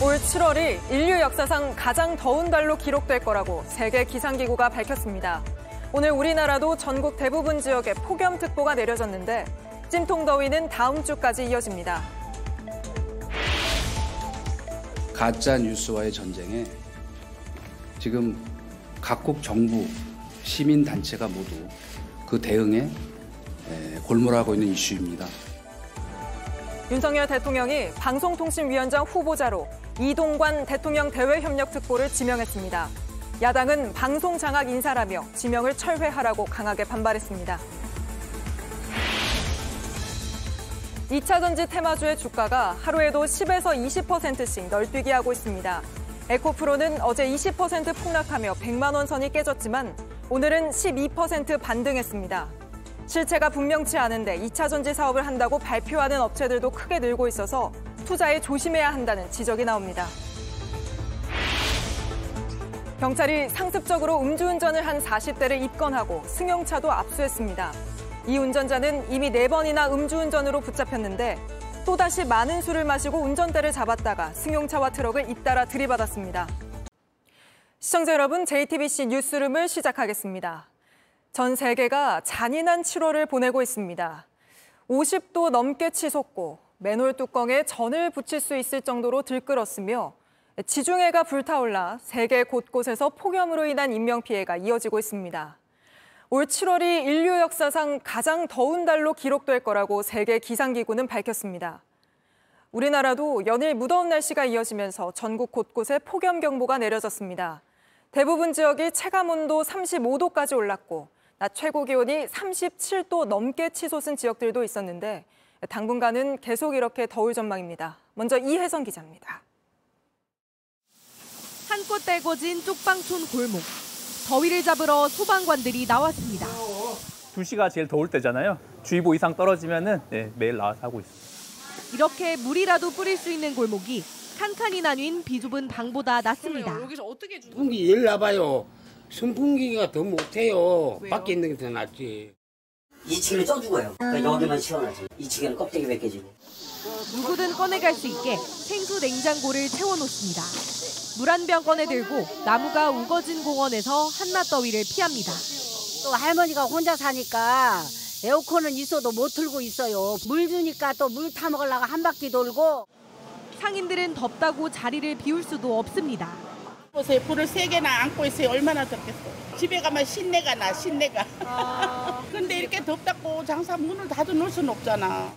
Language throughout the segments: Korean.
올 7월이 인류 역사상 가장 더운 달로 기록될 거라고 세계 기상기구가 밝혔습니다. 오늘 우리나라도 전국 대부분 지역에 폭염특보가 내려졌는데 찜통 더위는 다음 주까지 이어집니다. 가짜 뉴스와의 전쟁에 지금 각국 정부, 시민 단체가 모두 그 대응에 골몰하고 있는 이슈입니다. 윤석열 대통령이 방송통신위원장 후보자로 이동관 대통령 대외협력특보를 지명했습니다. 야당은 방송 장악 인사라며 지명을 철회하라고 강하게 반발했습니다. 2차 전지 테마주의 주가가 하루에도 10에서 20%씩 널뛰기 하고 있습니다. 에코프로는 어제 20% 폭락하며 100만 원 선이 깨졌지만 오늘은 12% 반등했습니다. 실체가 분명치 않은데 2차 전지 사업을 한다고 발표하는 업체들도 크게 늘고 있어서 투자에 조심해야 한다는 지적이 나옵니다. 경찰이 상습적으로 음주운전을 한 40대를 입건하고 승용차도 압수했습니다. 이 운전자는 이미 4번이나 음주운전으로 붙잡혔는데 또다시 많은 술을 마시고 운전대를 잡았다가 승용차와 트럭을 잇따라 들이받았습니다. 시청자 여러분, JTBC 뉴스룸을 시작하겠습니다. 전 세계가 잔인한 7월을 보내고 있습니다. 50도 넘게 치솟고 맨홀 뚜껑에 전을 붙일 수 있을 정도로 들끓었으며 지중해가 불타올라 세계 곳곳에서 폭염으로 인한 인명피해가 이어지고 있습니다. 올 7월이 인류 역사상 가장 더운 달로 기록될 거라고 세계 기상기구는 밝혔습니다. 우리나라도 연일 무더운 날씨가 이어지면서 전국 곳곳에 폭염 경보가 내려졌습니다. 대부분 지역이 체감 온도 35도까지 올랐고 낮 최고 기온이 37도 넘게 치솟은 지역들도 있었는데 당분간은 계속 이렇게 더울 전망입니다. 먼저 이혜성 기자입니다. 한껏 떼거진 쪽방촌 골목. 더위를 잡으러 소방관들이 나왔습니다. 2시가 제일 더울 때잖아요. 주의보 이상 떨어지면 네, 매일 나와서 하고 있습니다. 이렇게 물이라도 뿌릴 수 있는 골목이 칸칸이 나뉜 비좁은 방보다 낫습니다. 여기서 어떻게 풍기 열 나봐요. 선풍기가 더 못해요. 왜요? 밖에 있는 게 더 낫지. 2층을 쪄 죽어요. 그러니까 여기만 시원하지. 2층에는 껍데기 벗겨지고. 누구든 꺼내갈 수 있게 생수 냉장고를 채워놓습니다. 물 한 병 꺼내 들고 나무가 우거진 공원에서 한낮 더위를 피합니다. 또 할머니가 혼자 사니까 에어컨은 있어도 못 틀고 있어요. 물 주니까 또 물 타 먹으려고 한 바퀴 돌고. 상인들은 덥다고 자리를 비울 수도 없습니다. 보세요. 불을 세 개나 안고 있어요. 얼마나 덥겠어. 집에 가면 신내가 나, 신내가. 아... 근데 이렇게 덥다고 장사 문을 닫아놓을 수는 없잖아.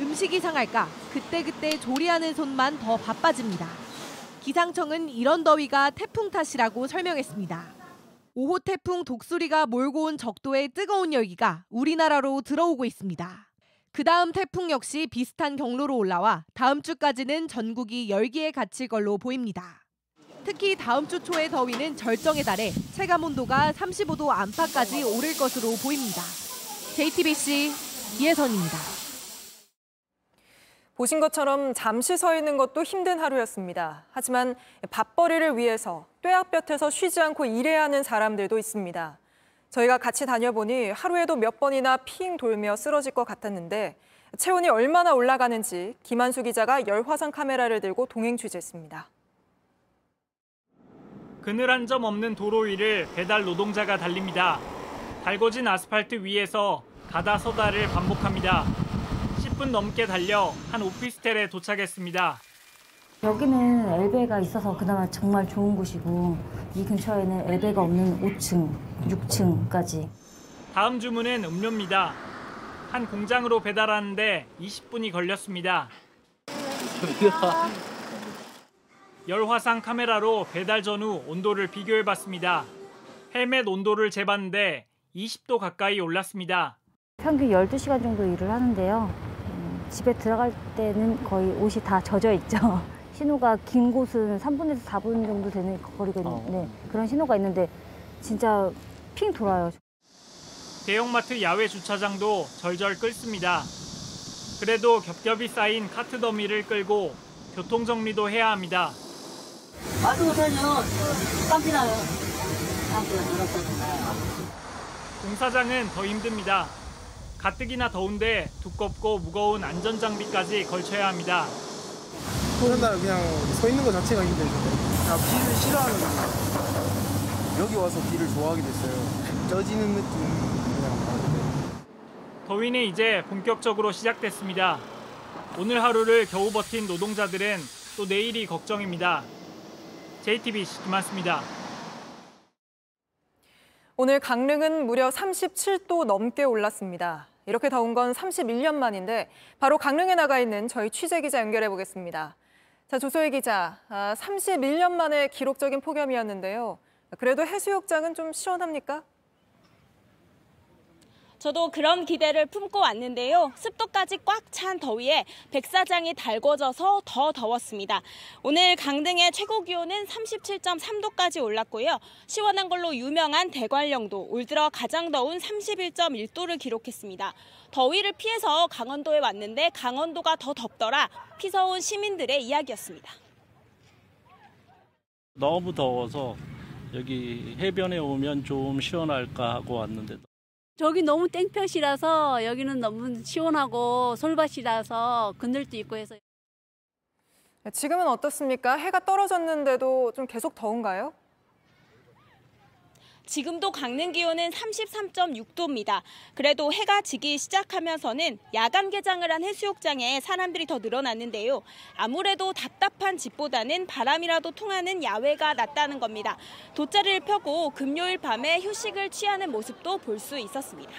음식이 상할까 그때그때 조리하는 손만 더 바빠집니다. 기상청은 이런 더위가 태풍 탓이라고 설명했습니다. 5호 태풍 독수리가 몰고 온 적도의 뜨거운 열기가 우리나라로 들어오고 있습니다. 그 다음 태풍 역시 비슷한 경로로 올라와 다음 주까지는 전국이 열기에 갇힐 걸로 보입니다. 특히 다음 주 초의 더위는 절정에 달해 체감 온도가 35도 안팎까지 오를 것으로 보입니다. JTBC 이혜선입니다. 보신 것처럼 잠시 서 있는 것도 힘든 하루였습니다. 하지만 밥벌이를 위해서 뙤약볕에서 쉬지 않고 일해야 하는 사람들도 있습니다. 저희가 같이 다녀보니 하루에도 몇 번이나 핑 돌며 쓰러질 것 같았는데 체온이 얼마나 올라가는지 김한수 기자가 열화상 카메라를 들고 동행 취재했습니다. 그늘 한 점 없는 도로 위를 배달 노동자가 달립니다. 달궈진 아스팔트 위에서 가다 서다를 반복합니다. 10분 넘게 달려 한 오피스텔에 도착했습니다. 여기는 엘베가 있어서 그나마 정말 좋은 곳이고 이 근처에는 엘베가 없는 5층, 6층까지. 다음 주문은 음료입니다. 한 공장으로 배달하는데 20분이 걸렸습니다. 열화상 카메라로 배달 전후 온도를 비교해봤습니다. 헬멧 온도를 재봤는데 20도 가까이 올랐습니다. 평균 12시간 정도 일을 하는데요. 집에 들어갈 때는 거의 옷이 다 젖어 있죠. 신호가 긴 곳은 3분에서 4분 정도 되는 거리가 있는데 어. 네, 그런 신호가 있는데 진짜 핑 돌아요. 대형마트 야외 주차장도 절절 끓습니다. 그래도 겹겹이 쌓인 카트 더미를 끌고 교통 정리도 해야 합니다. 마트 오세요. 땀피 나요. 공사장은 더 힘듭니다. 가뜩이나 더운데 두껍고 무거운 안전장비까지 걸쳐야 합니다. 날은 그냥 서 있는 것 자체가 힘들죠. 나 비를 싫어하는 거예요. 여기 와서 비를 좋아하게 됐어요. 쪄지는 느낌 그냥. 더위는 이제 본격적으로 시작됐습니다. 오늘 하루를 겨우 버틴 노동자들은 또 내일이 걱정입니다. JTBC 김한수입니다. 오늘 강릉은 무려 37도 넘게 올랐습니다. 이렇게 더운 건 31년 만인데 바로 강릉에 나가 있는 저희 취재 기자 연결해 보겠습니다. 자, 조소희 기자, 아, 31년 만에 기록적인 폭염이었는데요. 그래도 해수욕장은 좀 시원합니까? 저도 그런 기대를 품고 왔는데요. 습도까지 꽉 찬 더위에 백사장이 달궈져서 더 더웠습니다. 오늘 강등의 최고 기온은 37.3도까지 올랐고요. 시원한 걸로 유명한 대관령도 올 들어 가장 더운 31.1도를 기록했습니다. 더위를 피해서 강원도에 왔는데 강원도가 더 덥더라. 피서온 시민들의 이야기였습니다. 너무 더워서 여기 해변에 오면 좀 시원할까 하고 왔는데 저기 너무 땡볕이라서 여기는 너무 시원하고 솔밭이라서 그늘도 있고 해서 지금은 어떻습니까? 해가 떨어졌는데도 좀 계속 더운가요? 지금도 강릉 기온은 33.6도입니다. 그래도 해가 지기 시작하면서는 야간 개장을 한 해수욕장에 사람들이 더 늘어났는데요. 아무래도 답답한 집보다는 바람이라도 통하는 야외가 낫다는 겁니다. 돗자리를 펴고 금요일 밤에 휴식을 취하는 모습도 볼 수 있었습니다.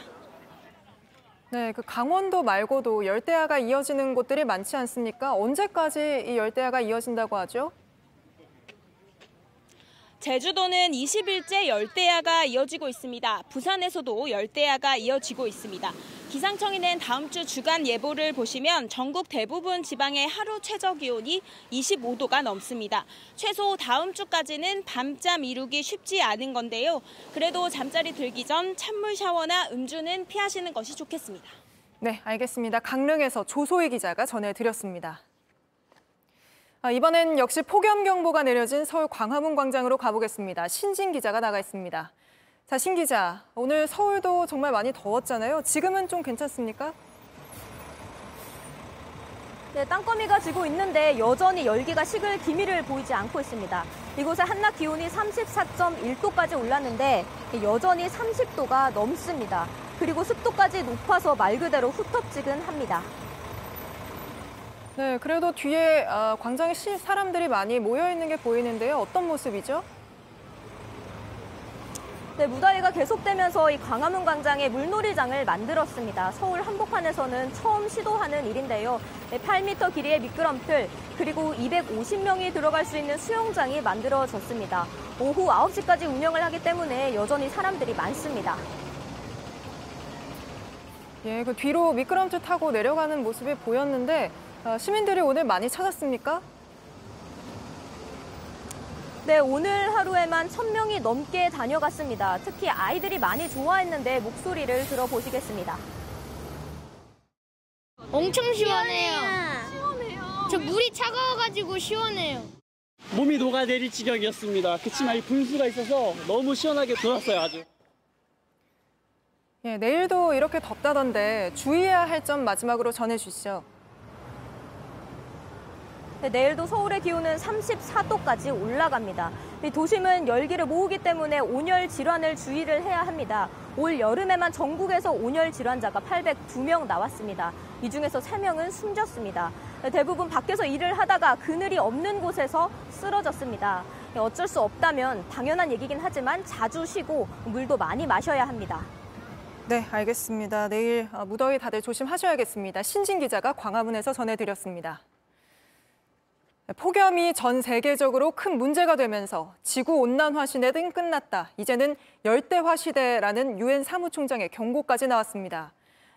네, 그 강원도 말고도 열대야가 이어지는 곳들이 많지 않습니까? 언제까지 이 열대야가 이어진다고 하죠? 제주도는 20일째 열대야가 이어지고 있습니다. 부산에서도 열대야가 이어지고 있습니다. 기상청이 낸 다음 주 주간 예보를 보시면 전국 대부분 지방의 하루 최저 기온이 25도가 넘습니다. 최소 다음 주까지는 밤잠 이루기 쉽지 않은 건데요. 그래도 잠자리 들기 전 찬물 샤워나 음주는 피하시는 것이 좋겠습니다. 네, 알겠습니다. 강릉에서 조소희 기자가 전해드렸습니다. 아, 이번엔 역시 폭염경보가 내려진 서울 광화문 광장으로 가보겠습니다. 신진 기자가 나가 있습니다. 자, 신 기자, 오늘 서울도 정말 많이 더웠잖아요. 지금은 좀 괜찮습니까? 네, 땅거미가 지고 있는데 여전히 열기가 식을 기미를 보이지 않고 있습니다. 이곳의 한낮 기온이 34.1도까지 올랐는데 여전히 30도가 넘습니다. 그리고 습도까지 높아서 말 그대로 후텁지근합니다. 네, 그래도 뒤에 아, 광장에 사람들이 많이 모여 있는 게 보이는데요. 어떤 모습이죠? 네, 무더위가 계속되면서 이 광화문 광장에 물놀이장을 만들었습니다. 서울 한복판에서는 처음 시도하는 일인데요. 8m 길이의 미끄럼틀 그리고 250명이 들어갈 수 있는 수영장이 만들어졌습니다. 오후 9시까지 운영을 하기 때문에 여전히 사람들이 많습니다. 예, 그 뒤로 미끄럼틀 타고 내려가는 모습이 보였는데 어, 시민들이 오늘 많이 찾았습니까? 네, 오늘 하루에만 천명이 넘게 다녀갔습니다. 특히 아이들이 많이 좋아했는데 목소리를 들어보시겠습니다. 엄청 시원해요. 시원해요. 저 물이 차가워가지고 시원해요. 몸이 녹아내릴 지경이었습니다. 그렇지만 이 분수가 있어서 너무 시원하게 돌았어요, 아주. 예, 내일도 이렇게 덥다던데 주의해야 할 점 마지막으로 전해주시죠. 네, 내일도 서울의 기온은 34도까지 올라갑니다. 도심은 열기를 모으기 때문에 온열 질환을 주의를 해야 합니다. 올 여름에만 전국에서 온열 질환자가 802명 나왔습니다. 이 중에서 3명은 숨졌습니다. 네, 대부분 밖에서 일을 하다가 그늘이 없는 곳에서 쓰러졌습니다. 네, 어쩔 수 없다면 당연한 얘기긴 하지만 자주 쉬고 물도 많이 마셔야 합니다. 네, 알겠습니다. 내일 어, 무더위 다들 조심하셔야겠습니다. 신진 기자가 광화문에서 전해드렸습니다. 폭염이 전 세계적으로 큰 문제가 되면서 지구온난화 시대는 끝났다. 이제는 열대화 시대라는 유엔 사무총장의 경고까지 나왔습니다.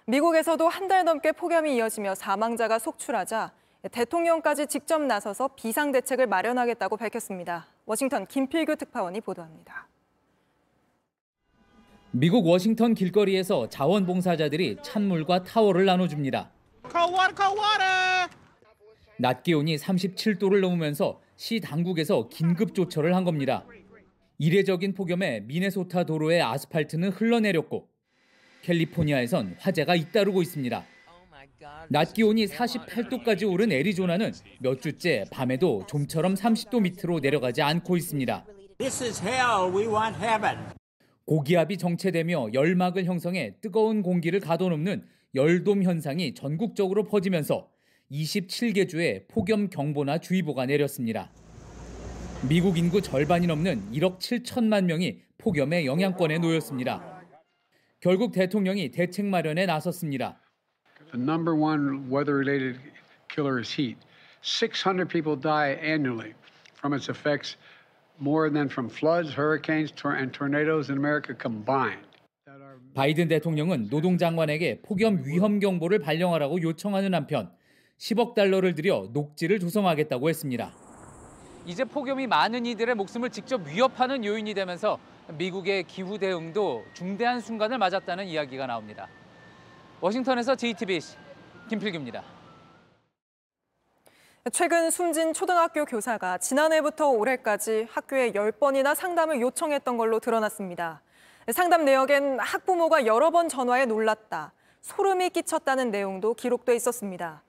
미국에서도 한 달 넘게 폭염이 이어지며 사망자가 속출하자 대통령까지 직접 나서서 비상대책을 마련하겠다고 밝혔습니다. 워싱턴 김필규 특파원이 보도합니다. 미국 워싱턴 길거리에서 자원봉사자들이 찬물과 타월을 나눠줍니다. 낮 기온이 37도를 넘으면서 시 당국에서 긴급 조처를 한 겁니다. 이례적인 폭염에 미네소타 도로의 아스팔트는 흘러내렸고 캘리포니아에선 화재가 잇따르고 있습니다. 낮 기온이 48도까지 오른 애리조나는 몇 주째 밤에도 좀처럼 30도 밑으로 내려가지 않고 있습니다. This is hell. We want heaven. 고기압이 정체되며 열막을 형성해 뜨거운 공기를 가둬놓는 열돔 현상이 전국적으로 퍼지면서 27개 주에 폭염 경보나 주의보가 내렸습니다. 미국 인구 절반이 넘는 1억 7천만 명이 폭염의 영향권에 놓였습니다. 결국 대통령이 대책 마련에 나섰습니다. The number one weather-related killer is heat. 600 people die annually from its effects, more than from floods, hurricanes, and tornadoes in America combined. 바이든 대통령은 노동장관에게 폭염 위험 경보를 발령하라고 요청하는 한편 10억 달러를 들여 녹지를 조성하겠다고 했습니다. 이제 폭염이 많은 이들의 목숨을 직접 위협하는 요인이 되면서 미국의 기후 대응도 중대한 순간을 맞았다는 이야기가 나옵니다. 워싱턴에서 JTBC 김필규입니다. 최근 숨진 초등학교 교사가 지난해부터 올해까지 학교에 10번이나 상담을 요청했던 걸로 드러났습니다. 상담 내역엔 학부모가 여러 번 전화해 놀랐다, 소름이 끼쳤다는 내용도 기록돼 있었습니다.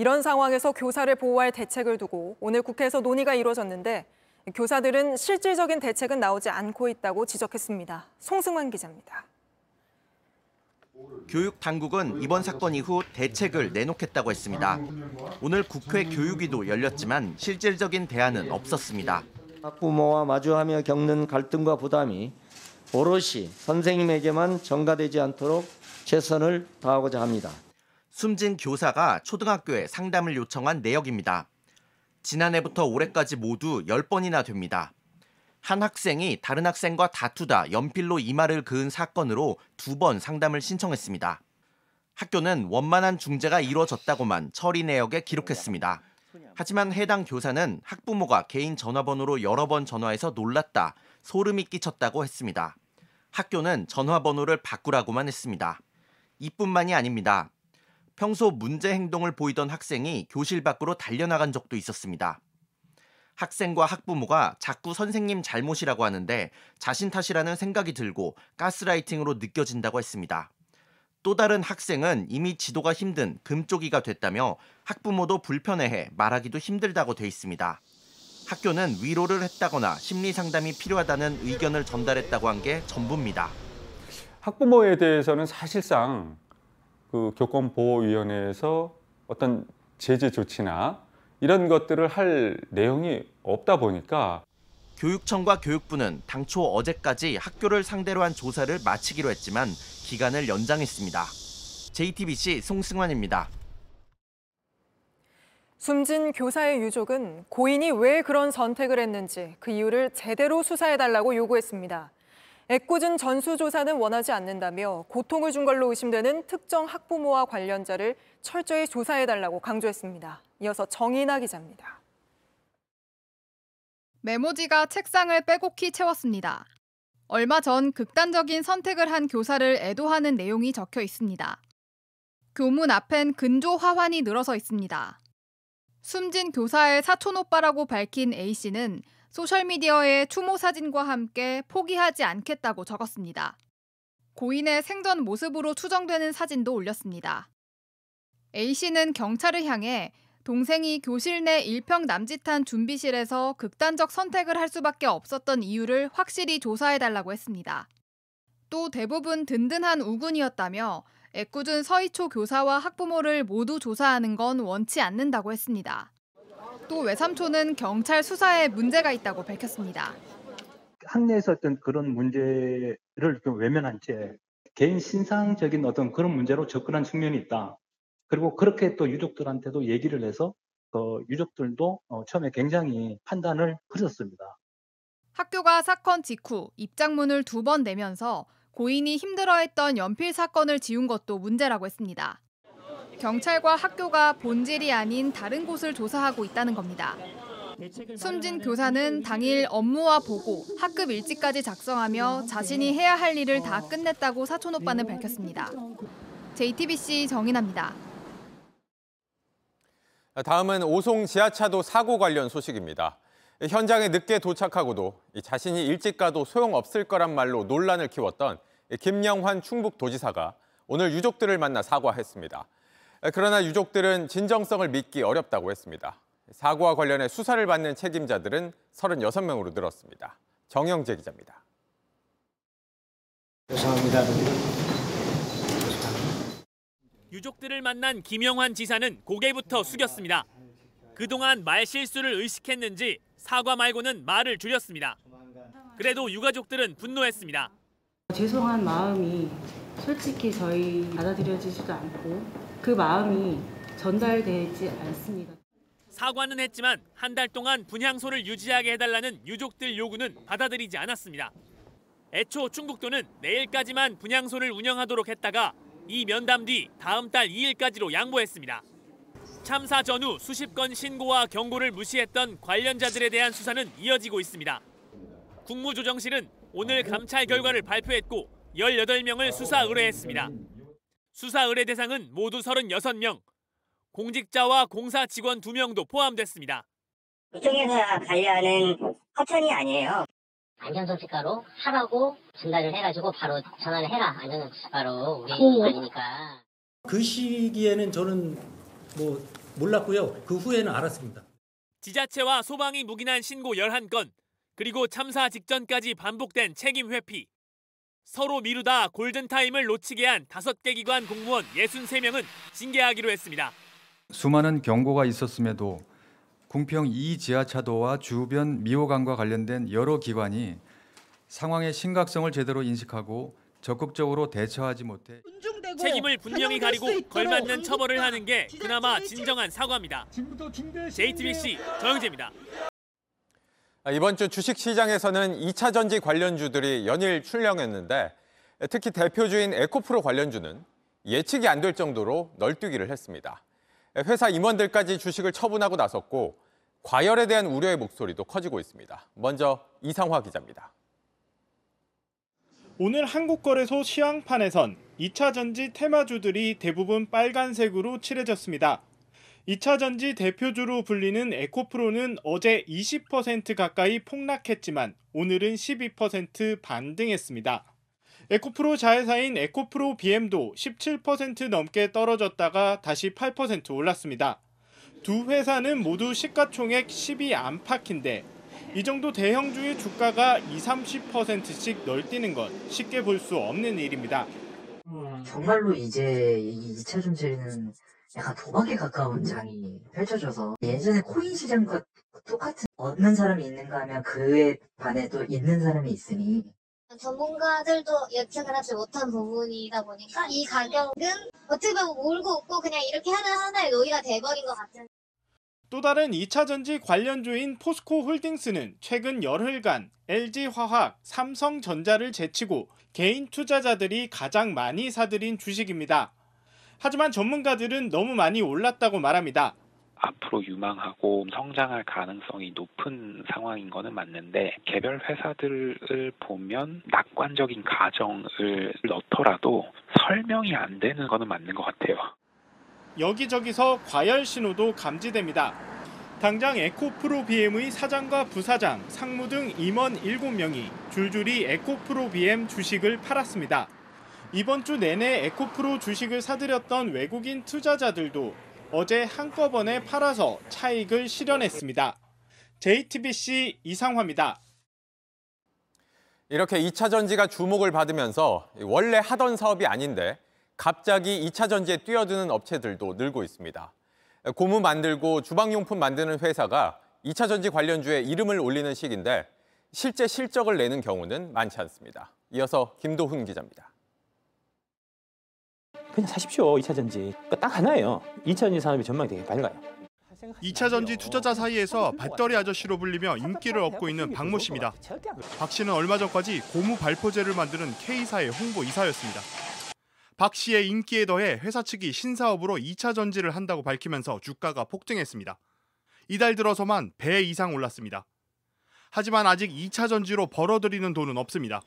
이런 상황에서 교사를 보호할 대책을 두고 오늘 국회에서 논의가 이루어졌는데 교사들은 실질적인 대책은 나오지 않고 있다고 지적했습니다. 송승환 기자입니다. 교육 당국은 이번 사건 이후 대책을 내놓겠다고 했습니다. 오늘 국회 교육위도 열렸지만 실질적인 대안은 없었습니다. 학부모와 마주하며 겪는 갈등과 부담이 오롯이 선생님에게만 전가되지 않도록 최선을 다하고자 합니다. 숨진 교사가 초등학교에 상담을 요청한 내역입니다. 지난해부터 올해까지 모두 10번이나 됩니다. 한 학생이 다른 학생과 다투다 연필로 이마를 그은 사건으로 두 번 상담을 신청했습니다. 학교는 원만한 중재가 이루어졌다고만 처리 내역에 기록했습니다. 하지만 해당 교사는 학부모가 개인 전화번호로 여러 번 전화해서 놀랐다, 소름이 끼쳤다고 했습니다. 학교는 전화번호를 바꾸라고만 했습니다. 이뿐만이 아닙니다. 평소 문제 행동을 보이던 학생이 교실 밖으로 달려나간 적도 있었습니다. 학생과 학부모가 자꾸 선생님 잘못이라고 하는데 자신 탓이라는 생각이 들고 가스라이팅으로 느껴진다고 했습니다. 또 다른 학생은 이미 지도가 힘든 금쪽이가 됐다며 학부모도 불편해해 말하기도 힘들다고 돼 있습니다. 학교는 위로를 했다거나 심리 상담이 필요하다는 의견을 전달했다고 한 게 전부입니다. 학부모에 대해서는 사실상 그 교권보호위원회에서 어떤 제재 조치나 이런 것들을 할 내용이 없다 보니까 교육청과 교육부는 당초 어제까지 학교를 상대로 한 조사를 마치기로 했지만 기간을 연장했습니다. JTBC 송승환입니다. 숨진 교사의 유족은 고인이 왜 그런 선택을 했는지 그 이유를 제대로 수사해달라고 요구했습니다. 애꿎은 전수조사는 원하지 않는다며 고통을 준 걸로 의심되는 특정 학부모와 관련자를 철저히 조사해달라고 강조했습니다. 이어서 정인아 기자입니다. 메모지가 책상을 빼곡히 채웠습니다. 얼마 전 극단적인 선택을 한 교사를 애도하는 내용이 적혀 있습니다. 교문 앞엔 근조 화환이 늘어서 있습니다. 숨진 교사의 사촌 오빠라고 밝힌 A씨는 소셜미디어에 추모 사진과 함께 포기하지 않겠다고 적었습니다. 고인의 생전 모습으로 추정되는 사진도 올렸습니다. A씨는 경찰을 향해 동생이 교실 내 일평 남짓한 준비실에서 극단적 선택을 할 수밖에 없었던 이유를 확실히 조사해달라고 했습니다. 또 대부분 든든한 우군이었다며 애꿎은 서희초 교사와 학부모를 모두 조사하는 건 원치 않는다고 했습니다. 또 외삼촌은 경찰 수사에 문제가 있다고 밝혔습니다. 학내에서 어떤 그런 문제를 좀 외면한 채 개인 신상적인 어떤 그런 문제로 접근한 측면이 있다. 그리고 그렇게 또 유족들한테도 얘기를 해서 그 유족들도 어, 처음에 굉장히 판단을 흐렸습니다. 학교가 사건 직후 입장문을 두 번 내면서 고인이 힘들어했던 연필 사건을 지운 것도 문제라고 했습니다. 경찰과 학교가 본질이 아닌 다른 곳을 조사하고 있다는 겁니다. 숨진 교사는 당일 업무와 보고, 학급 일지까지 작성하며 자신이 해야 할 일을 다 끝냈다고 사촌 오빠는 밝혔습니다. JTBC 정인아입니다. 다음은 오송 지하차도 사고 관련 소식입니다. 현장에 늦게 도착하고도 자신이 일찍 가도 소용없을 거란 말로 논란을 키웠던 김영환 충북도지사가 오늘 유족들을 만나 사과했습니다. 그러나 유족들은 진정성을 믿기 어렵다고 했습니다. 사고와 관련해 수사를 받는 책임자들은 36명으로 늘었습니다. 정영재 기자입니다. 죄송합니다. 유족들을 만난 김영환 지사는 고개부터 숙였습니다. 그동안 말 실수를 의식했는지 사과 말고는 말을 줄였습니다. 그래도 유가족들은 분노했습니다. 죄송한 마음이 솔직히 저희 받아들여지지도 않고 그 마음이 전달되지 않습니다. 사과는 했지만 한 달 동안 분향소를 유지하게 해달라는 유족들 요구는 받아들이지 않았습니다. 애초 충북도는 내일까지만 분향소를 운영하도록 했다가 이 면담 뒤 다음 달 2일까지로 양보했습니다. 참사 전후 수십 건 신고와 경고를 무시했던 관련자들에 대한 수사는 이어지고 있습니다. 국무조정실은 오늘 감찰 결과를 발표했고 18명을 수사 의뢰했습니다. 수사 의뢰 대상은 모두 36명, 공직자와 공사 직원 2명도 포함됐습니다. 이쪽에서 관리하는 허천이 아니에요. 안전정책과로 하라고 전달을 해가지고 바로 전화를 해라 안전정책과로 우리 오. 아니니까. 그 시기에는 저는 뭐 몰랐고요. 그 후에는 알았습니다. 지자체와 소방이 묵인한 신고 11건, 그리고 참사 직전까지 반복된 책임 회피. 서로 미루다 골든타임을 놓치게 한 5개 기관 공무원 63명은 징계하기로 했습니다. 수많은 경고가 있었음에도 궁평 2 지하차도와 주변 미호강과 관련된 여러 기관이 상황의 심각성을 제대로 인식하고 적극적으로 대처하지 못해 책임을 분명히 가리고 걸맞는 처벌을 하는 게 그나마 진정한 사과입니다. JTBC 정영재입니다. 아, 이번 주 주식시장에서는 2차 전지 관련주들이 연일 출렁했는데 특히 대표주인 에코프로 관련주는 예측이 안 될 정도로 널뛰기를 했습니다. 회사 임원들까지 주식을 처분하고 나섰고 과열에 대한 우려의 목소리도 커지고 있습니다. 먼저 이상화 기자입니다. 오늘 한국거래소 시황판에선 2차 전지 테마주들이 대부분 빨간색으로 칠해졌습니다. 2차 전지 대표주로 불리는 에코프로는 어제 20% 가까이 폭락했지만 오늘은 12% 반등했습니다. 에코프로 자회사인 에코프로 BM도 17% 넘게 떨어졌다가 다시 8% 올랐습니다. 두 회사는 모두 시가총액 10위 안팎인데 이 정도 대형주의 주가가 20, 30%씩 널뛰는 건 쉽게 볼 수 없는 일입니다. 정말로 이제 이 2차 전지는 약간 도박에 가까운 장이 펼쳐져서 예전에 코인 시장과 똑같은 얻는 사람이 있는가 하면 그에 반해 또 있는 사람이 있으니 전문가들도 예측을 하지 못한 부분이다 보니까 이 가격은 어떻게 보면 울고 웃고 그냥 이렇게 하는 하나의 논의가 돼버린 것 같은. 또 다른 2차 전지 관련주인 포스코 홀딩스는 최근 열흘간 LG화학, 삼성전자를 제치고 개인 투자자들이 가장 많이 사들인 주식입니다. 하지만 전문가들은 너무 많이 올랐다고 말합니다. 앞으로 유망하고 성장할 가능성이 높은 상황인 거는 맞는데 개별 회사들을 보면 낙관적인 가정을 넣더라도 설명이 안 되는 거는 맞는 것 같아요. 여기저기서 과열 신호도 감지됩니다. 당장 에코프로 BM의 사장과 부사장, 상무 등 임원 7명이 줄줄이 에코프로 BM 주식을 팔았습니다. 이번 주 내내 에코프로 주식을 사들였던 외국인 투자자들도 어제 한꺼번에 팔아서 차익을 실현했습니다. JTBC 이상화입니다. 이렇게 2차 전지가 주목을 받으면서 원래 하던 사업이 아닌데 갑자기 2차 전지에 뛰어드는 업체들도 늘고 있습니다. 고무 만들고 주방용품 만드는 회사가 2차 전지 관련주에 이름을 올리는 시기인데 실제 실적을 내는 경우는 많지 않습니다. 이어서 김도훈 기자입니다. 그냥 사십시오. 2차 전지. 딱 하나예요. 2차 전지 산업이 전망이 되게 밝아요. 2차 전지 투자자 사이에서 밭더리 아저씨로 불리며 인기를 얻고 있는 박모 씨입니다. 박 씨는 얼마 전까지 고무 발포제를 만드는 K사의 홍보 이사였습니다. 박 씨의 인기에 더해 회사 측이 신사업으로 2차 전지를 한다고 밝히면서 주가가 폭등했습니다. 이달 들어서만 배 이상 올랐습니다. 하지만 아직 2차 전지로 벌어들이는 돈은 없습니다.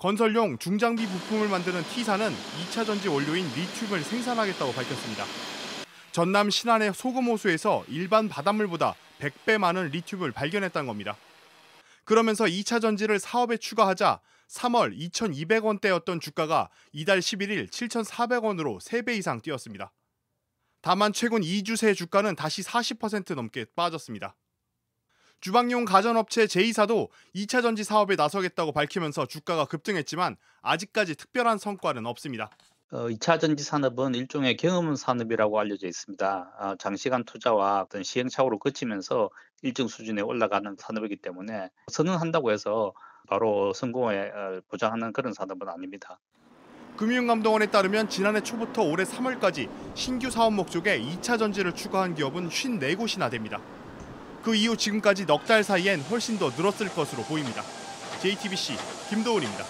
건설용 중장비 부품을 만드는 T사는 2차 전지 원료인 리튬을 생산하겠다고 밝혔습니다. 전남 신안의 소금 호수에서 일반 바닷물보다 100배 많은 리튬을 발견했다는 겁니다. 그러면서 2차 전지를 사업에 추가하자 3월 2,200원대였던 주가가 이달 11일 7,400원으로 3배 이상 뛰었습니다. 다만 최근 2주 새 주가는 다시 40% 넘게 빠졌습니다. 주방용 가전업체 제이사도 2차 전지 사업에 나서겠다고 밝히면서 주가가 급등했지만 아직까지 특별한 성과는 없습니다. 어, 2차 전지 산업은 일종의 경험 산업이라고 알려져 있습니다. 어, 장시간 투자와 어떤 시행착오를 거치면서 일정 수준에 올라가는 산업이기 때문에 선언한다고 해서 바로 성공에 어, 보장하는 그런 산업은 아닙니다. 금융감독원에 따르면 지난해 초부터 올해 3월까지 신규 사업 목적에 2차 전지를 추가한 기업은 54곳이나 됩니다. 그 이후 지금까지 넉 달 사이엔 훨씬 더 늘었을 것으로 보입니다. JTBC 김도훈입니다.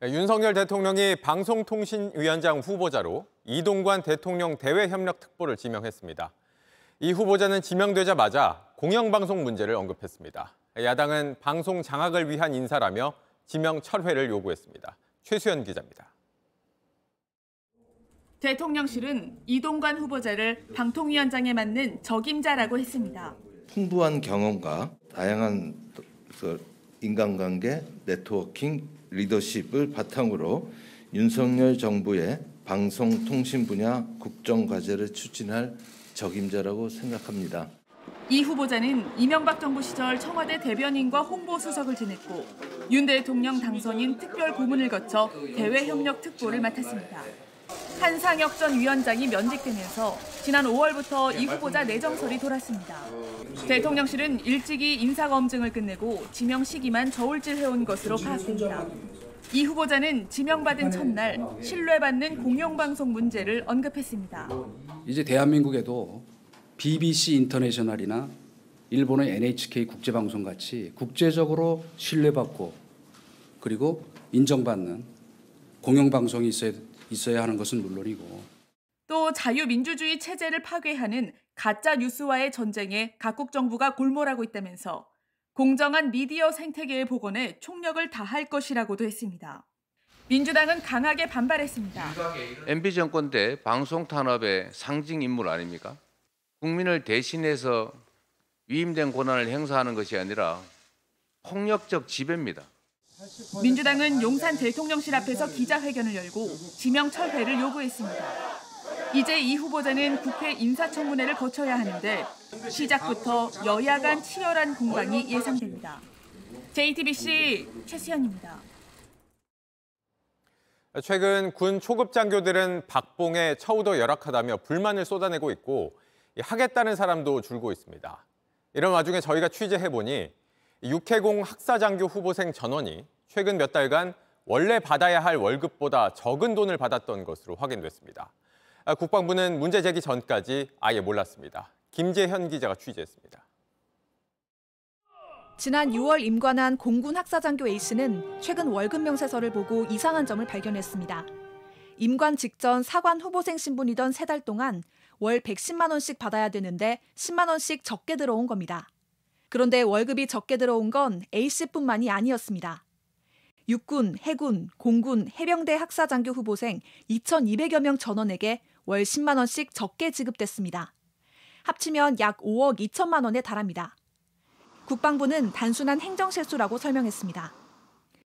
네, 윤석열 대통령이 방송통신위원장 후보자로 이동관 대통령 대외협력특보를 지명했습니다. 이 후보자는 지명되자마자 공영방송 문제를 언급했습니다. 야당은 방송 장악을 위한 인사라며 지명 철회를 요구했습니다. 최수연 기자입니다. 대통령실은 이동관 후보자를 방통위원장에 맞는 적임자라고 했습니다. 풍부한 경험과 다양한 그 인간관계, 네트워킹, 리더십을 바탕으로 윤석열 정부의 방송통신 분야 국정과제를 추진할 적임자라고 생각합니다. 이 후보자는 이명박 정부 시절 청와대 대변인과 홍보수석을 지냈고 윤 대통령 당선인 특별 고문을 거쳐 대외협력 특보를 맡았습니다. 한상혁 전 위원장이 면직되면서 지난 5월부터 이 후보자 내정설이 돌았습니다. 대통령실은 일찍이 인사검증을 끝내고 지명 시기만 저울질해온 것으로 파악됩니다. 이 후보자는 지명받은 첫날 신뢰받는 공영방송 문제를 언급했습니다. 이제 대한민국에도 BBC 인터내셔널이나 일본의 NHK 국제방송 같이 국제적으로 신뢰받고 그리고 인정받는 공영방송이 있어야, 있어야 하는 것은 물론이고 또 자유민주주의 체제를 파괴하는 가짜 뉴스와의 전쟁에 각국 정부가 골몰하고 있다면서 공정한 미디어 생태계의 복원에 총력을 다할 것이라고도 했습니다. 민주당은 강하게 반발했습니다. MB 정권 때 방송 탄압의 상징 인물 아닙니까? 국민을 대신해서 위임된 권한을 행사하는 것이 아니라 폭력적 지배입니다. 민주당은 용산 대통령실 앞에서 기자회견을 열고 지명 철회를 요구했습니다. 이제 이 후보자는 국회 인사청문회를 거쳐야 하는데 시작부터 여야 간 치열한 공방이 예상됩니다. JTBC 최수연입니다. 최근 군 초급 장교들은 박봉에 처우도 열악하다며 불만을 쏟아내고 있고 하겠다는 사람도 줄고 있습니다. 이런 와중에 저희가 취재해보니 육해공 학사장교 후보생 전원이 최근 몇 달간 원래 받아야 할 월급보다 적은 돈을 받았던 것으로 확인됐습니다. 국방부는 문제 제기 전까지 아예 몰랐습니다. 김재현 기자가 취재했습니다. 지난 6월 임관한 공군 학사장교 A씨는 최근 월급 명세서를 보고 이상한 점을 발견했습니다. 임관 직전 사관 후보생 신분이던 세 달 동안 월 110만 원씩 받아야 되는데 10만 원씩 적게 들어온 겁니다. 그런데 월급이 적게 들어온 건 A씨뿐만이 아니었습니다. 육군, 해군, 공군, 해병대 학사장교 후보생 2,200여 명 전원에게 월 10만 원씩 적게 지급됐습니다. 합치면 약 5억 2천만 원에 달합니다. 국방부는 단순한 행정 실수라고 설명했습니다.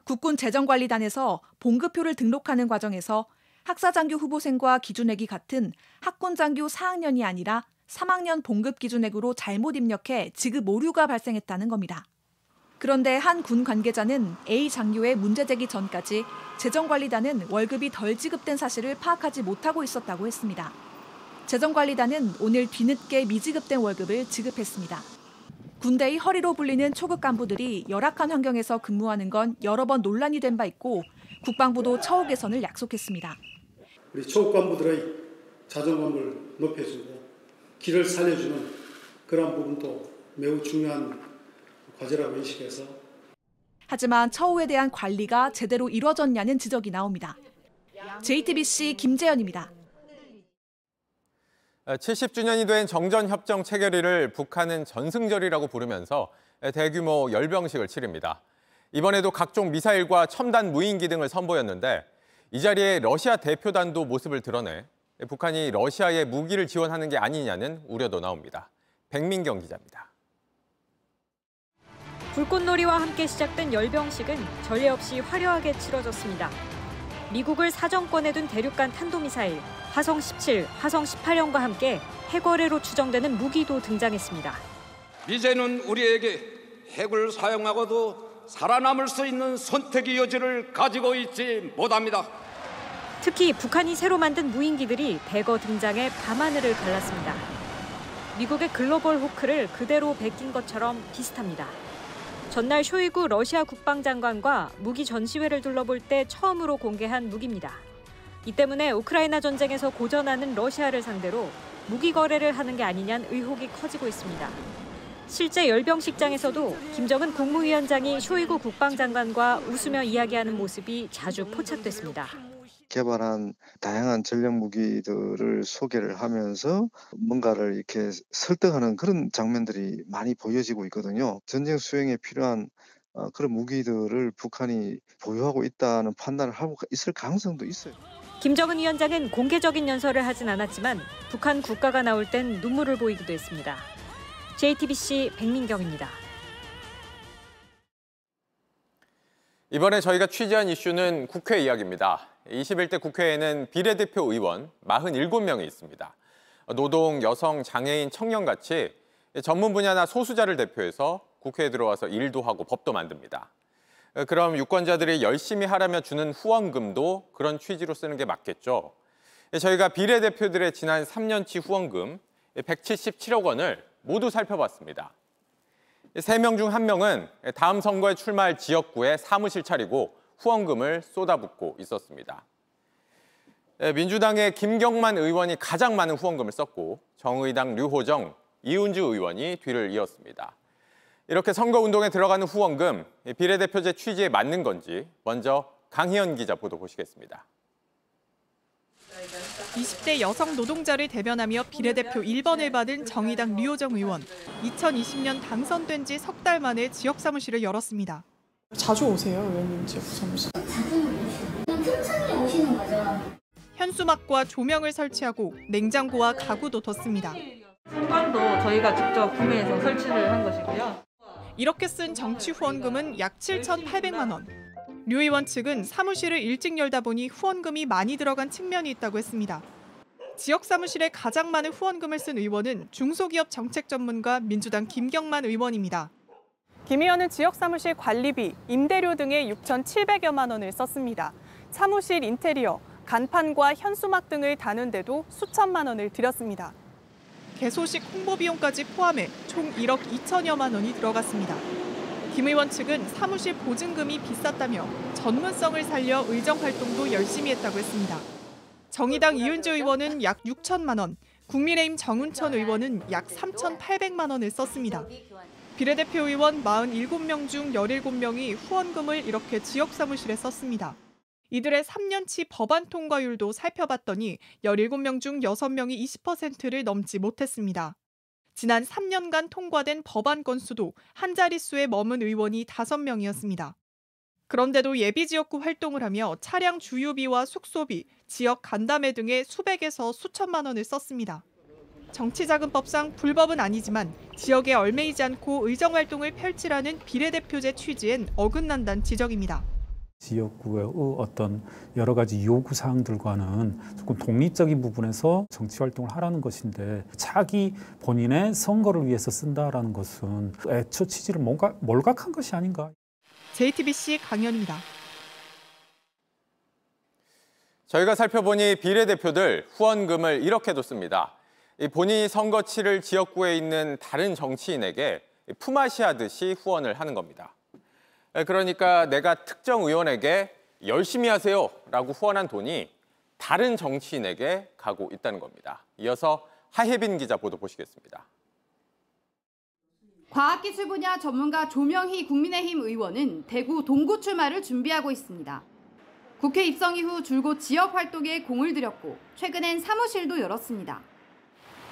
국군 재정관리단에서 봉급표를 등록하는 과정에서 학사장교 후보생과 기준액이 같은 학군 장교 4학년이 아니라 3학년 봉급 기준액으로 잘못 입력해 지급 오류가 발생했다는 겁니다. 그런데 한 군 관계자는 A 장교의 문제 제기 전까지 재정관리단은 월급이 덜 지급된 사실을 파악하지 못하고 있었다고 했습니다. 재정관리단은 오늘 뒤늦게 미지급된 월급을 지급했습니다. 군대의 허리로 불리는 초급 간부들이 열악한 환경에서 근무하는 건 여러 번 논란이 된 바 있고 국방부도 처우 개선을 약속했습니다. 우리 초급 간부들의 자존감을 높여주고 길을 살려주는 그런 부분도 매우 중요한 과제라고 인식해서 하지만 처우에 대한 관리가 제대로 이루어졌냐는 지적이 나옵니다. JTBC 김재현입니다. 70주년이 된 정전협정 체결일을 북한은 전승절이라고 부르면서 대규모 열병식을 치릅니다. 이번에도 각종 미사일과 첨단 무인기 등을 선보였는데 이 자리에 러시아 대표단도 모습을 드러내 북한이 러시아에 무기를 지원하는 게 아니냐는 우려도 나옵니다. 백민경 기자입니다. 불꽃놀이와 함께 시작된 열병식은 전례 없이 화려하게 치러졌습니다. 미국을 사정권에 둔 대륙간 탄도미사일 화성 17, 화성 18형과 함께 핵거래로 추정되는 무기도 등장했습니다. 이제는 우리에게 핵을 사용하고도 살아남을 수 있는 선택의 여지를 가지고 있지 못합니다. 특히 북한이 새로 만든 무인기들이 대거 등장해 밤하늘을 갈랐습니다. 미국의 글로벌 호크를 그대로 베낀 것처럼 비슷합니다. 전날 쇼이구 러시아 국방장관과 무기 전시회를 둘러볼 때 처음으로 공개한 무기입니다. 이 때문에 우크라이나 전쟁에서 고전하는 러시아를 상대로 무기 거래를 하는 게 아니냐는 의혹이 커지고 있습니다. 실제 열병식장에서도 김정은 국무위원장이 쇼이구 국방장관과 웃으며 이야기하는 모습이 자주 포착됐습니다. 개발한 다양한 전략 무기들을 소개를 하면서 뭔가를 이렇게 설득하는 그런 장면들이 많이 보여지고 있거든요. 전쟁 수행에 필요한 어, 그런 무기들을 북한이 보유하고 있다는 판단을 하고 있을 가능성도 있어요. 김정은 위원장은 공개적인 연설을 하진 않았지만 북한 국가가 나올 땐 눈물을 보이기도 했습니다. JTBC 백민경입니다. 이번에 저희가 취재한 이슈는 국회 이야기입니다. 21대 국회에는 비례대표 의원 47명이 있습니다. 노동, 여성, 장애인, 청년 같이 전문 분야나 소수자를 대표해서 국회에 들어와서 일도 하고 법도 만듭니다. 그럼 유권자들이 열심히 하라며 주는 후원금도 그런 취지로 쓰는 게 맞겠죠. 저희가 비례대표들의 지난 3년치 후원금 177억 원을 모두 살펴봤습니다. 세명중 한명은 다음 선거에 출마할 지역구에 사무실 차리고 후원금을 쏟아붓고 있었습니다. 민주당의 김경만 의원이 가장 많은 후원금을 썼고 정의당 류호정, 이은주 의원이 뒤를 이었습니다. 이렇게 선거운동에 들어가는 후원금, 비례대표제 취지에 맞는 건지 먼저 강희연 기자 보도 보시겠습니다. 20대 여성 노동자를 대변하며 비례대표 1번을 받은 정의당 류호정 의원. 2020년 당선된 지 석 달 만에 지역 사무실을 열었습니다. 자주 오세요, 의원님 지역 사무실. 틈틈이 오시는 거죠. 현수막과 조명을 설치하고 냉장고와 가구도 뒀습니다. 선관도 저희가 직접 구매해서 설치를 한 것이고요. 이렇게 쓴 정치 후원금은 약 7,800만 원. 류 의원 측은 사무실을 일찍 열다 보니 후원금이 많이 들어간 측면이 있다고 했습니다. 지역 사무실에 가장 많은 후원금을 쓴 의원은 중소기업 정책 전문가 민주당 김경만 의원입니다. 김 의원은 지역 사무실 관리비, 임대료 등의 6,700여만 원을 썼습니다. 사무실 인테리어, 간판과 현수막 등을 다는데도 수천만 원을 들였습니다. 개소식 홍보 비용까지 포함해 총 1억 2천여만 원이 들어갔습니다. 김 의원 측은 사무실 보증금이 비쌌다며 전문성을 살려 의정 활동도 열심히 했다고 했습니다. 정의당 이은주 의원은 약 6천만 원, 국민의힘 정운천 의원은 약 3,800만 원을 썼습니다. 비례대표 의원 47명 중 17명이 후원금을 이렇게 지역 사무실에 썼습니다. 이들의 3년치 법안 통과율도 살펴봤더니 17명 중 6명이 20%를 넘지 못했습니다. 지난 3년간 통과된 법안 건수도 한 자릿수에 머문 의원이 5명이었습니다. 그런데도 예비지역구 활동을 하며 차량 주유비와 숙소비, 지역 간담회 등의 수백에서 수천만 원을 썼습니다. 정치자금법상 불법은 아니지만 지역에 얽매이지 않고 의정 활동을 펼치라는 비례대표제 취지엔 어긋난다는 지적입니다. 지역구의 어떤 여러 가지 요구 사항들과는 조금 독립적인 부분에서 정치 활동을 하라는 것인데 자기 본인의 선거를 위해서 쓴다라는 것은 애초 취지를 뭔가 몰각한 것이 아닌가. JTBC 강연입니다. 저희가 살펴보니 비례대표들 후원금을 이렇게도 씁니다. 본인이 선거 치를 지역구에 있는 다른 정치인에게 품앗이 하듯이 후원을 하는 겁니다. 그러니까 내가 특정 의원에게 열심히 하세요 라고 후원한 돈이 다른 정치인에게 가고 있다는 겁니다. 이어서 하혜빈 기자 보도 보시겠습니다. 과학기술 분야 전문가 조명희 국민의힘 의원은 대구 동구 출마를 준비하고 있습니다. 국회 입성 이후 줄곧 지역 활동에 공을 들였고 최근엔 사무실도 열었습니다.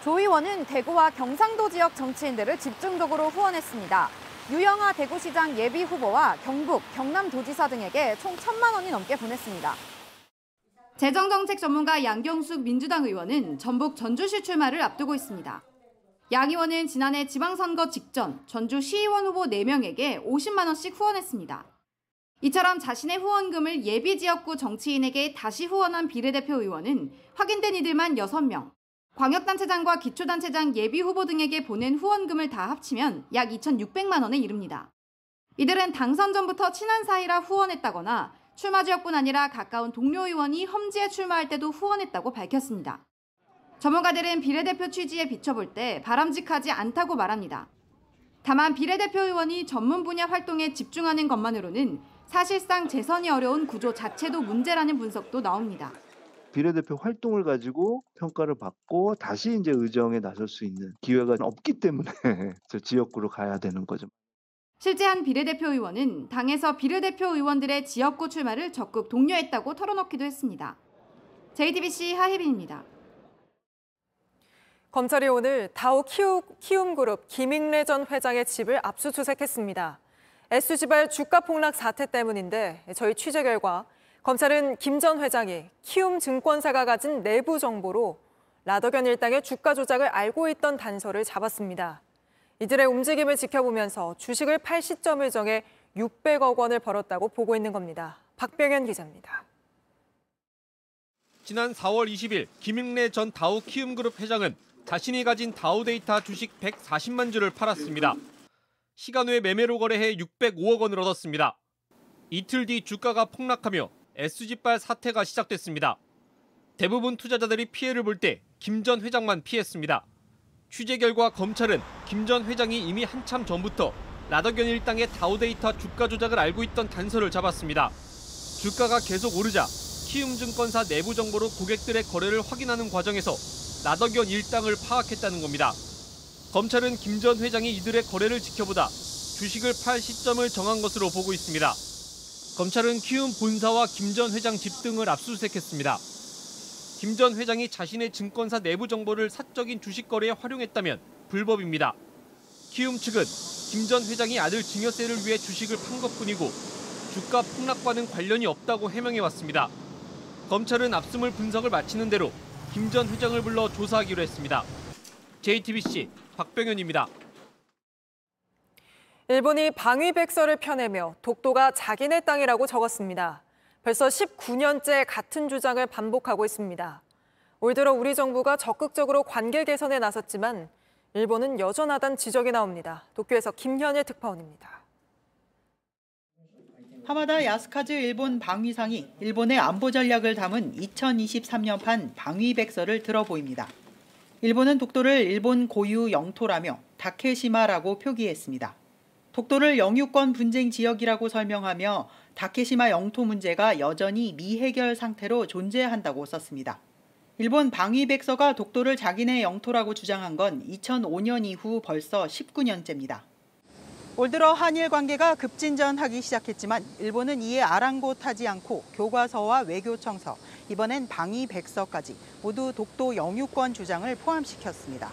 조 의원은 대구와 경상도 지역 정치인들을 집중적으로 후원했습니다. 유영아 대구시장 예비 후보와 경북, 경남도지사 등에게 총 천만 원이 넘게 보냈습니다. 재정정책 전문가 양경숙 민주당 의원은 전북 전주시 출마를 앞두고 있습니다. 양 의원은 지난해 지방선거 직전 전주 시의원 후보 4명에게 50만 원씩 후원했습니다. 이처럼 자신의 후원금을 예비 지역구 정치인에게 다시 후원한 비례대표 의원은 확인된 이들만 6명, 광역단체장과 기초단체장 예비 후보 등에게 보낸 후원금을 다 합치면 약 2,600만 원에 이릅니다. 이들은 당선 전부터 친한 사이라 후원했다거나 출마 지역뿐 아니라 가까운 동료 의원이 험지에 출마할 때도 후원했다고 밝혔습니다. 전문가들은 비례대표 취지에 비춰볼 때 바람직하지 않다고 말합니다. 다만 비례대표 의원이 전문 분야 활동에 집중하는 것만으로는 사실상 재선이 어려운 구조 자체도 문제라는 분석도 나옵니다. 비례대표 활동을 가지고 평가를 받고 다시 이제 의정에 나설 수 있는 기회가 없기 때문에 저 지역구로 가야 되는 거죠. 실제 한 비례대표 의원은 당에서 비례대표 의원들의 지역구 출마를 적극 독려했다고 털어놓기도 했습니다. JTBC 하혜빈입니다. 검찰이 오늘 다우 키움 그룹 김익래 전 회장의 집을 압수수색했습니다. S지발 주가 폭락 사태 때문인데 저희 취재 결과 검찰은 김 전 회장이 키움 증권사가 가진 내부 정보로 라더견 일당의 주가 조작을 알고 있던 단서를 잡았습니다. 이들의 움직임을 지켜보면서 주식을 팔 시점을 정해 600억 원을 벌었다고 보고 있는 겁니다. 박병현 기자입니다. 지난 4월 20일 김익래 전 다우 키움그룹 회장은 자신이 가진 다우 데이터 주식 140만 주를 팔았습니다. 시간 외 매매로 거래해 605억 원을 얻었습니다. 이틀 뒤 주가가 폭락하며 SG발 사태가 시작됐습니다. 대부분 투자자들이 피해를 볼 때 김 전 회장만 피했습니다. 취재 결과 검찰은 김 전 회장이 이미 한참 전부터 라더견 일당의 다우데이터 주가 조작을 알고 있던 단서를 잡았습니다. 주가가 계속 오르자 키움증권사 내부 정보로 고객들의 거래를 확인하는 과정에서 라더견 일당을 파악했다는 겁니다. 검찰은 김 전 회장이 이들의 거래를 지켜보다 주식을 팔 시점을 정한 것으로 보고 있습니다. 검찰은 키움 본사와 김 전 회장 집 등을 압수수색했습니다. 김 전 회장이 자신의 증권사 내부 정보를 사적인 주식 거래에 활용했다면 불법입니다. 키움 측은 김 전 회장이 아들 증여세를 위해 주식을 판 것뿐이고 주가 폭락과는 관련이 없다고 해명해 왔습니다. 검찰은 압수물 분석을 마치는 대로 김 전 회장을 불러 조사하기로 했습니다. JTBC 박병현입니다. 일본이 방위백서를 펴내며 독도가 자기네 땅이라고 적었습니다. 벌써 19년째 같은 주장을 반복하고 있습니다. 올 들어 우리 정부가 적극적으로 관계 개선에 나섰지만 일본은 여전하다는 지적이 나옵니다. 도쿄에서 김현일 특파원입니다. 하마다 야스카즈 일본 방위상이 일본의 안보 전략을 담은 2023년판 방위백서를 들어보입니다. 일본은 독도를 일본 고유 영토라며 다케시마라고 표기했습니다. 독도를 영유권 분쟁 지역이라고 설명하며 다케시마 영토 문제가 여전히 미해결 상태로 존재한다고 썼습니다. 일본 방위백서가 독도를 자기네 영토라고 주장한 건 2005년 이후 벌써 19년째입니다. 올 들어 한일 관계가 급진전하기 시작했지만 일본은 이에 아랑곳하지 않고 교과서와 외교청서, 이번엔 방위백서까지 모두 독도 영유권 주장을 포함시켰습니다.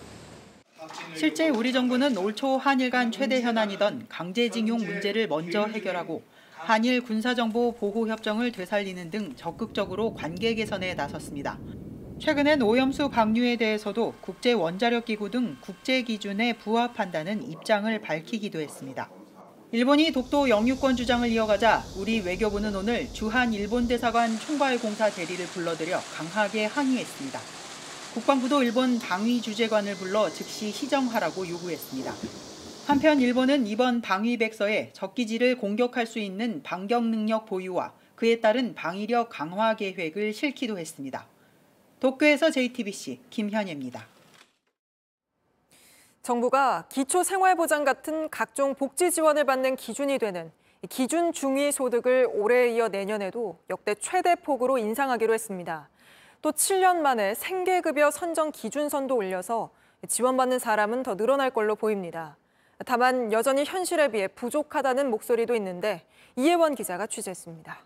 실제 우리 정부는 올 초 한일 간 최대 현안이던 강제징용 문제를 먼저 해결하고 한일 군사정보 보호협정을 되살리는 등 적극적으로 관계 개선에 나섰습니다. 최근엔 오염수 방류에 대해서도 국제 원자력 기구 등 국제 기준에 부합한다는 입장을 밝히기도 했습니다. 일본이 독도 영유권 주장을 이어가자 우리 외교부는 오늘 주한 일본 대사관 총괄 공사 대리를 불러들여 강하게 항의했습니다. 국방부도 일본 방위 주재관을 불러 즉시 시정하라고 요구했습니다. 한편 일본은 이번 방위백서에 적기지를 공격할 수 있는 반격 능력 보유와 그에 따른 방위력 강화 계획을 실기도 했습니다. 도쿄에서 JTBC 김현예입니다. 정부가 기초생활보장 같은 각종 복지 지원을 받는 기준이 되는 기준 중위 소득을 올해에 이어 내년에도 역대 최대 폭으로 인상하기로 했습니다. 또 7년 만에 생계급여 선정 기준선도 올려서 지원받는 사람은 더 늘어날 걸로 보입니다. 다만 여전히 현실에 비해 부족하다는 목소리도 있는데 이혜원 기자가 취재했습니다.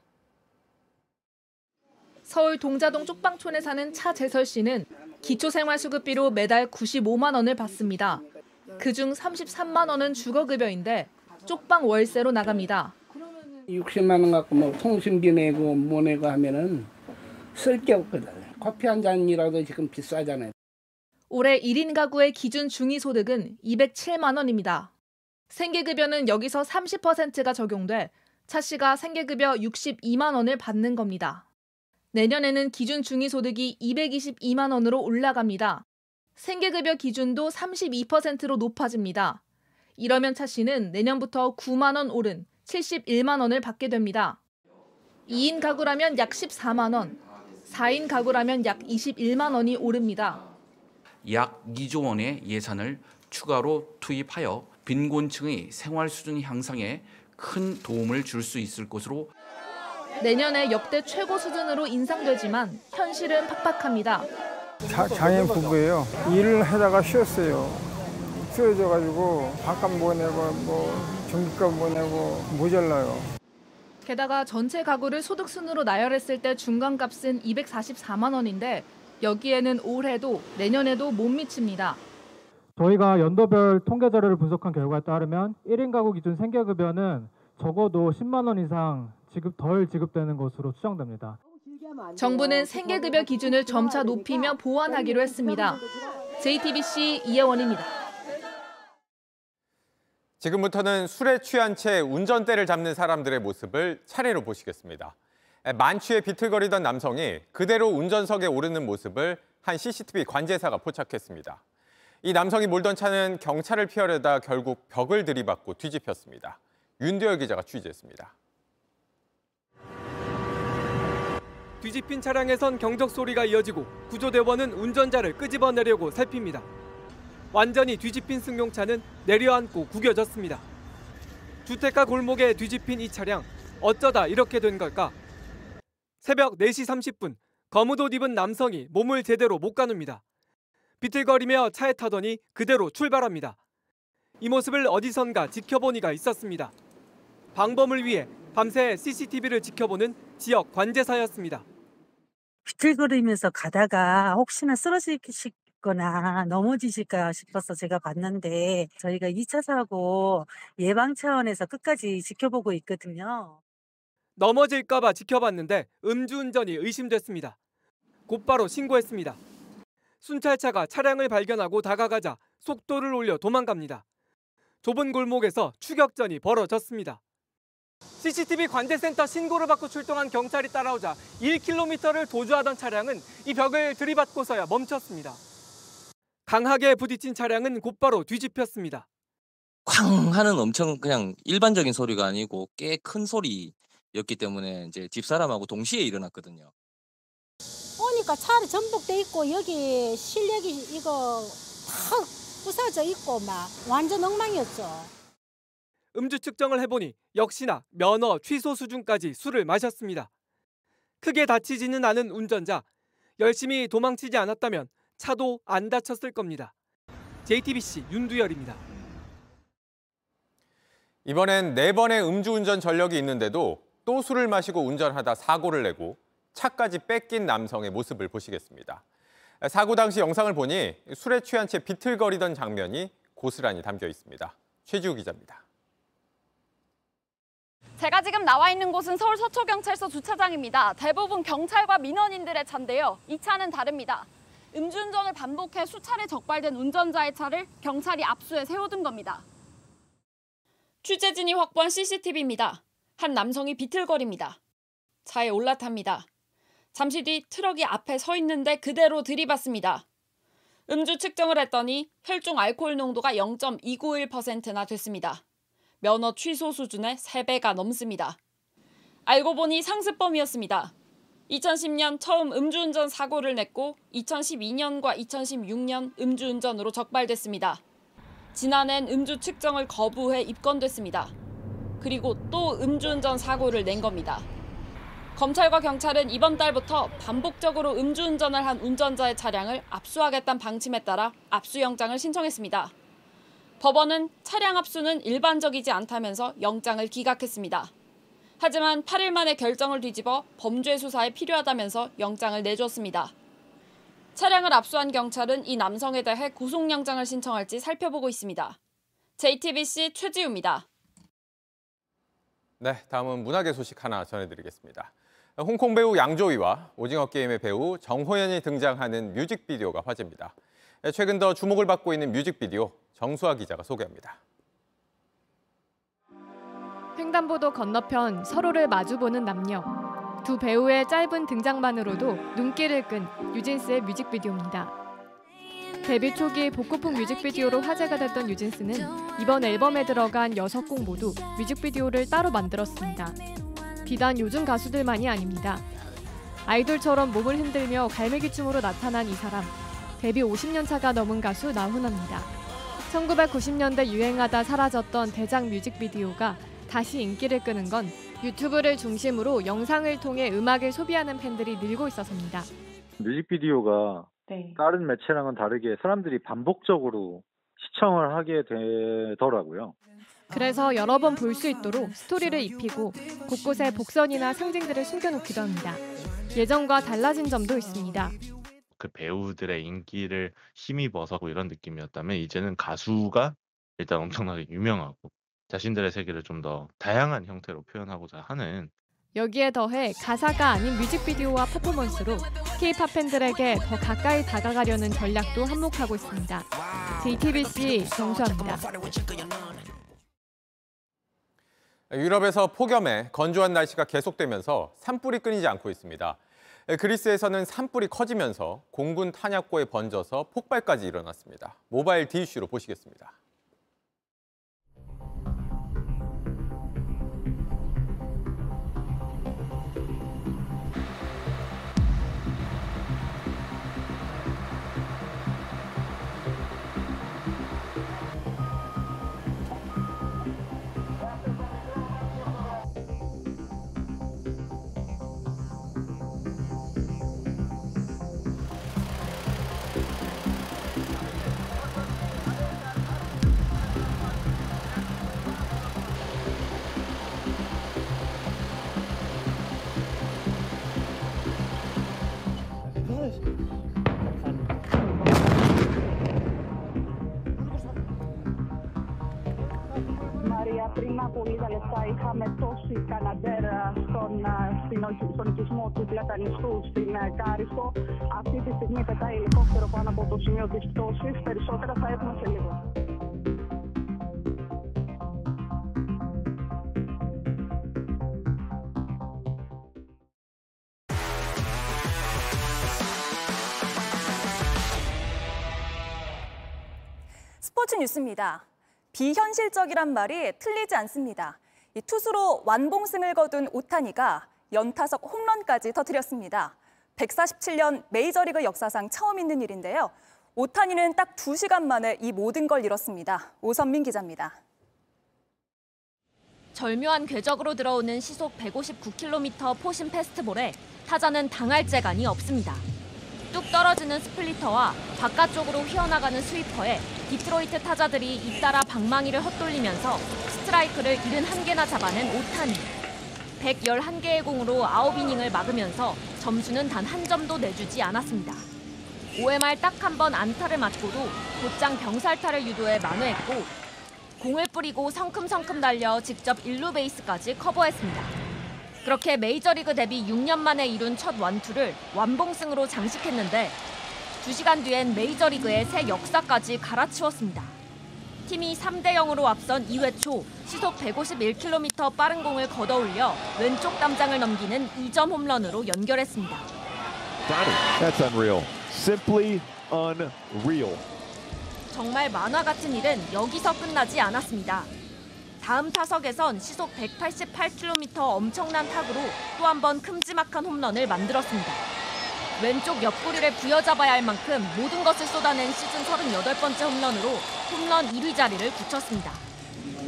서울 동자동 쪽방촌에 사는 차재설 씨는 기초생활수급비로 매달 95만 원을 받습니다. 그중 33만 원은 주거급여인데 쪽방 월세로 나갑니다. 60만 원 갖고 뭐 통신비 내고 뭐 내고 하면은 쓸 게 없거든. 커피 한 잔이라도 지금 비싸잖아요. 올해 1인 가구의 기준 중위소득은 207만 원입니다. 생계급여는 여기서 30%가 적용돼 차 씨가 생계급여 62만 원을 받는 겁니다. 내년에는 기준 중위소득이 222만 원으로 올라갑니다. 생계급여 기준도 32%로 높아집니다. 이러면 차 씨는 내년부터 9만 원 오른 71만 원을 받게 됩니다. 2인 가구라면 약 14만 원, 4인 가구라면 약 21만 원이 오릅니다. 약 2조 원의 예산을 추가로 투입하여 빈곤층의 생활 수준 향상에 큰 도움을 줄 수 있을 것으로 내년에 역대 최고 수준으로 인상되지만 현실은 팍팍합니다. 자, 장애인 부부예요. 일을 하다가 쉬었어요. 쓰러져가지고 밥값 못 내고 뭐 전기값 못 내고 모자라요. 게다가 전체 가구를 소득 순으로 나열했을 때 중간값은 244만 원인데 여기에는 올해도 내년에도 못 미칩니다. 저희가 연도별 통계 자료를 분석한 결과에 따르면 1인 가구 기준 생계급여는 적어도 10만 원 이상 지급 덜 지급되는 것으로 추정됩니다. 정부는 생계급여 기준을 점차 높이며 보완하기로 했습니다. JTBC 이혜원입니다. 지금부터는 술에 취한 채 운전대를 잡는 사람들의 모습을 차례로 보시겠습니다. 만취해 비틀거리던 남성이 그대로 운전석에 오르는 모습을 한 CCTV 관제사가 포착했습니다. 이 남성이 몰던 차는 경찰을 피하려다 결국 벽을 들이받고 뒤집혔습니다. 윤대열 기자가 취재했습니다. 뒤집힌 차량에선 경적 소리가 이어지고 구조대원은 운전자를 끄집어내려고 살핍니다. 완전히 뒤집힌 승용차는 내려앉고 구겨졌습니다. 주택가 골목에 뒤집힌 이 차량 어쩌다 이렇게 된 걸까? 새벽 4시 30분 검은 옷 입은 남성이 몸을 제대로 못 가눕니다. 비틀거리며 차에 타더니 그대로 출발합니다. 이 모습을 어디선가 지켜본 이가 있었습니다. 방범을 위해 밤새 CCTV를 지켜보는 지역 관제사였습니다. 비틀거리면서 가다가 혹시나 쓰러지 거나 넘어지실까 싶어서 제가 봤는데 저희가 2차 사고 예방 차원에서 끝까지 지켜보고 있거든요. 넘어질까봐 지켜봤는데 음주운전이 의심됐습니다. 곧바로 신고했습니다. 순찰차가 차량을 발견하고 다가가자 속도를 올려 도망갑니다. 좁은 골목에서 추격전이 벌어졌습니다. CCTV 관제센터 신고를 받고 출동한 경찰이 따라오자 1km를 도주하던 차량은 이 벽을 들이받고서야 멈췄습니다. 강하게 부딪힌 차량은 곧바로 뒤집혔습니다. 쾅 하는 엄청 그냥 일반적인 소리가 아니고 꽤 큰 소리였기 때문에 이제 집사람하고 동시에 일어났거든요. 오니까 차를 전복돼 있고 여기 실력이 이거 탁 부서져 있고 막 완전 엉망이었죠. 음주 측정을 해보니 역시나 면허 취소 수준까지 술을 마셨습니다. 크게 다치지는 않은 운전자. 열심히 도망치지 않았다면 차도 안 다쳤을 겁니다. JTBC 윤두열입니다. 이번엔 네 번의 음주운전 전력이 있는데도 또 술을 마시고 운전하다 사고를 내고 차까지 뺏긴 남성의 모습을 보시겠습니다. 사고 당시 영상을 보니 술에 취한 채 비틀거리던 장면이 고스란히 담겨 있습니다. 최지우 기자입니다. 제가 지금 나와 있는 곳은 서울 서초경찰서 주차장입니다. 대부분 경찰과 민원인들의 차인데요. 이 차는 다릅니다. 음주운전을 반복해 수차례 적발된 운전자의 차를 경찰이 압수해 세워둔 겁니다. 취재진이 확보한 CCTV입니다. 한 남성이 비틀거립니다. 차에 올라탑니다. 잠시 뒤 트럭이 앞에 서 있는데 그대로 들이받습니다. 음주 측정을 했더니 혈중 알코올 농도가 0.291%나 됐습니다. 면허 취소 수준의 3배가 넘습니다. 알고 보니 상습범이었습니다. 2010년 처음 음주운전 사고를 냈고 2012년과 2016년 음주운전으로 적발됐습니다. 지난해엔 음주 측정을 거부해 입건됐습니다. 그리고 또 음주운전 사고를 낸 겁니다. 검찰과 경찰은 이번 달부터 반복적으로 음주운전을 한 운전자의 차량을 압수하겠다는 방침에 따라 압수영장을 신청했습니다. 법원은 차량 압수는 일반적이지 않다면서 영장을 기각했습니다. 하지만 8일 만에 결정을 뒤집어 범죄 수사에 필요하다면서 영장을 내줬습니다. 차량을 압수한 경찰은 이 남성에 대해 구속영장을 신청할지 살펴보고 있습니다. JTBC 최지우입니다. 네, 다음은 문학의 소식 하나 전해드리겠습니다. 홍콩 배우 양조위와 오징어 게임의 배우 정호연이 등장하는 뮤직비디오가 화제입니다. 최근 더 주목을 받고 있는 뮤직비디오 정수아 기자가 소개합니다. 횡단보도 건너편 서로를 마주보는 남녀. 두 배우의 짧은 등장만으로도 눈길을 끈 뉴진스의 뮤직비디오입니다. 데뷔 초기 복고풍 뮤직비디오로 화제가 됐던 뉴진스는 이번 앨범에 들어간 6곡 모두 뮤직비디오를 따로 만들었습니다. 비단 요즘 가수들만이 아닙니다. 아이돌처럼 몸을 흔들며 갈매기 춤으로 나타난 이 사람. 데뷔 50년 차가 넘은 가수 나훈아입니다. 1990년대 유행하다 사라졌던 대작 뮤직비디오가 다시 인기를 끄는 건 유튜브를 중심으로 영상을 통해 음악을 소비하는 팬들이 늘고 있어서입니다. 뮤직비디오가 다른 매체랑은 다르게 사람들이 반복적으로 시청을 하게 되더라고요. 그래서 여러 번 볼 수 있도록 스토리를 입히고 곳곳에 복선이나 상징들을 숨겨놓기도 합니다. 예전과 달라진 점도 있습니다. 그 배우들의 인기를 힘입어서 이런 느낌이었다면 이제는 가수가 일단 엄청나게 유명하고 자신들의 세계를 좀 더 다양한 형태로 표현하고자 하는 여기에 더해 가사가 아닌 뮤직비디오와 퍼포먼스로 K-팝 팬들에게 더 가까이 다가가려는 전략도 한몫하고 있습니다. JTBC 정수아입니다. 유럽에서 폭염에 건조한 날씨가 계속되면서 산불이 끊이지 않고 있습니다. 그리스에서는 산불이 커지면서 공군 탄약고에 번져서 폭발까지 일어났습니다. 모바일 디이슈로 보시겠습니다. στην, οχ- στον οικισμό του Πλατανιστού στην α, Κάριστο. Αυτή τη στιγμή πετάει ελικόπτερο πάνω από το σημείο της πτώσης. Περισσότερα θα έχουμε σε λίγο. 스포츠 뉴스입니다. 비현실적이란 말이 틀리지 않습니다. 이 투수로 완봉승을 거둔 오타니가 연타석 홈런까지 터뜨렸습니다. 147년 메이저리그 역사상 처음 있는 일인데요. 오타니는 딱 2시간 만에 이 모든 걸 이뤘습니다. 오선민 기자입니다. 절묘한 궤적으로 들어오는 시속 159km 포심 패스트볼에 타자는 당할 재간이 없습니다. 뚝 떨어지는 스플리터와 바깥쪽으로 휘어나가는 스위퍼에 디트로이트 타자들이 잇따라 방망이를 헛돌리면서 스트라이크를 71개나 잡아낸 오타니. 111개의 공으로 9이닝을 막으면서 점수는 단 한 점도 내주지 않았습니다. 5회 말 딱 한 번 안타를 맞고도 곧장 병살타를 유도해 만회했고 공을 뿌리고 성큼성큼 달려 직접 1루 베이스까지 커버했습니다. 그렇게 메이저리그 데뷔 6년 만에 이룬 첫 완투를 완봉승으로 장식했는데 2시간 뒤엔 메이저리그의 새 역사까지 갈아치웠습니다. 팀이 3대 0으로 앞선 2회 초 시속 151km 빠른 공을 걷어올려 왼쪽 담장을 넘기는 2점 홈런으로 연결했습니다. That's unreal. Simply unreal. 정말 만화 같은 일은 여기서 끝나지 않았습니다. 다음 타석에선 시속 188km 엄청난 타구로 또 한 번 큼지막한 홈런을 만들었습니다. 왼쪽 옆구리를 부여잡아야 할 만큼 모든 것을 쏟아낸 시즌 38번째 홈런으로 홈런 1위 자리를 굳혔습니다.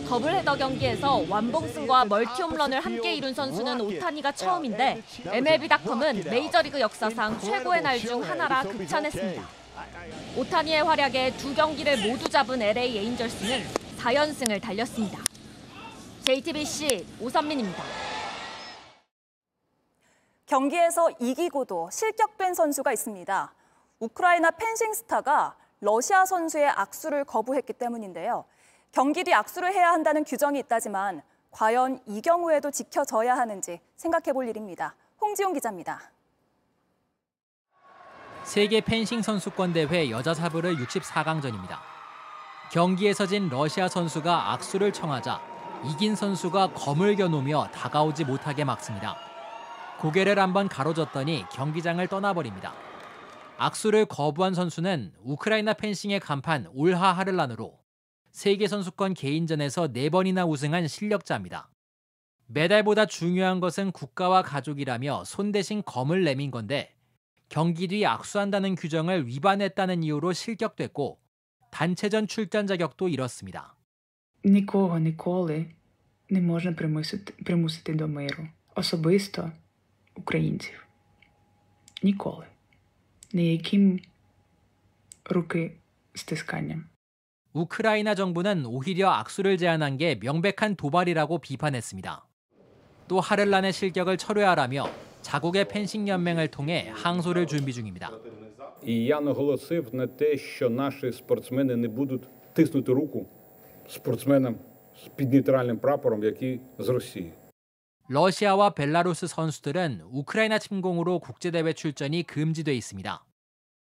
더블헤더 경기에서 완봉승과 멀티 홈런을 함께 이룬 선수는 오타니가 처음인데 MLB.com은 메이저리그 역사상 최고의 날 중 하나라 극찬했습니다. 오타니의 활약에 두 경기를 모두 잡은 LA 에인절스는 4연승을 달렸습니다. JTBC 오선민입니다. 경기에서 이기고도 실격된 선수가 있습니다. 우크라이나 펜싱 스타가 러시아 선수의 악수를 거부했기 때문인데요. 경기 뒤 악수를 해야 한다는 규정이 있다지만 과연 이 경우에도 지켜져야 하는지 생각해 볼 일입니다. 홍지용 기자입니다. 세계 펜싱 선수권 대회 여자 사브르 64강전입니다. 경기에서 진 러시아 선수가 악수를 청하자 이긴 선수가 검을 겨누며 다가오지 못하게 막습니다. 고개를 한번 가로졌더니 경기장을 떠나버립니다. 악수를 거부한 선수는 우크라이나 펜싱의 간판 올하 하를란으로 세계 선수권 개인전에서 4번이나 우승한 실력자입니다. 메달보다 중요한 것은 국가와 가족이라며 손 대신 검을 내민 건데 경기 뒤 악수한다는 규정을 위반했다는 이유로 실격됐고 단체전 출전 자격도 잃었습니다. Нікого ніколи не можна примусити, примусити до миру. Особисто українців. Ніколи. Ніяким руки стисканням. 우크라이나 정부는 오히려 악수를 제한한 게 명백한 도발이라고 비판했습니다. 또 하를란의 실격을 철회하라며 자국의 펜싱 연맹을 통해 항소를 준비 중입니다. І я наголосив на те, що наші спортсмени не будуть тиснути руку спортсменам під нейтральним прапором, які з Росії. 러시아와 벨라루스 선수들은 우크라이나 침공으로 국제대회 출전이 금지돼 있습니다.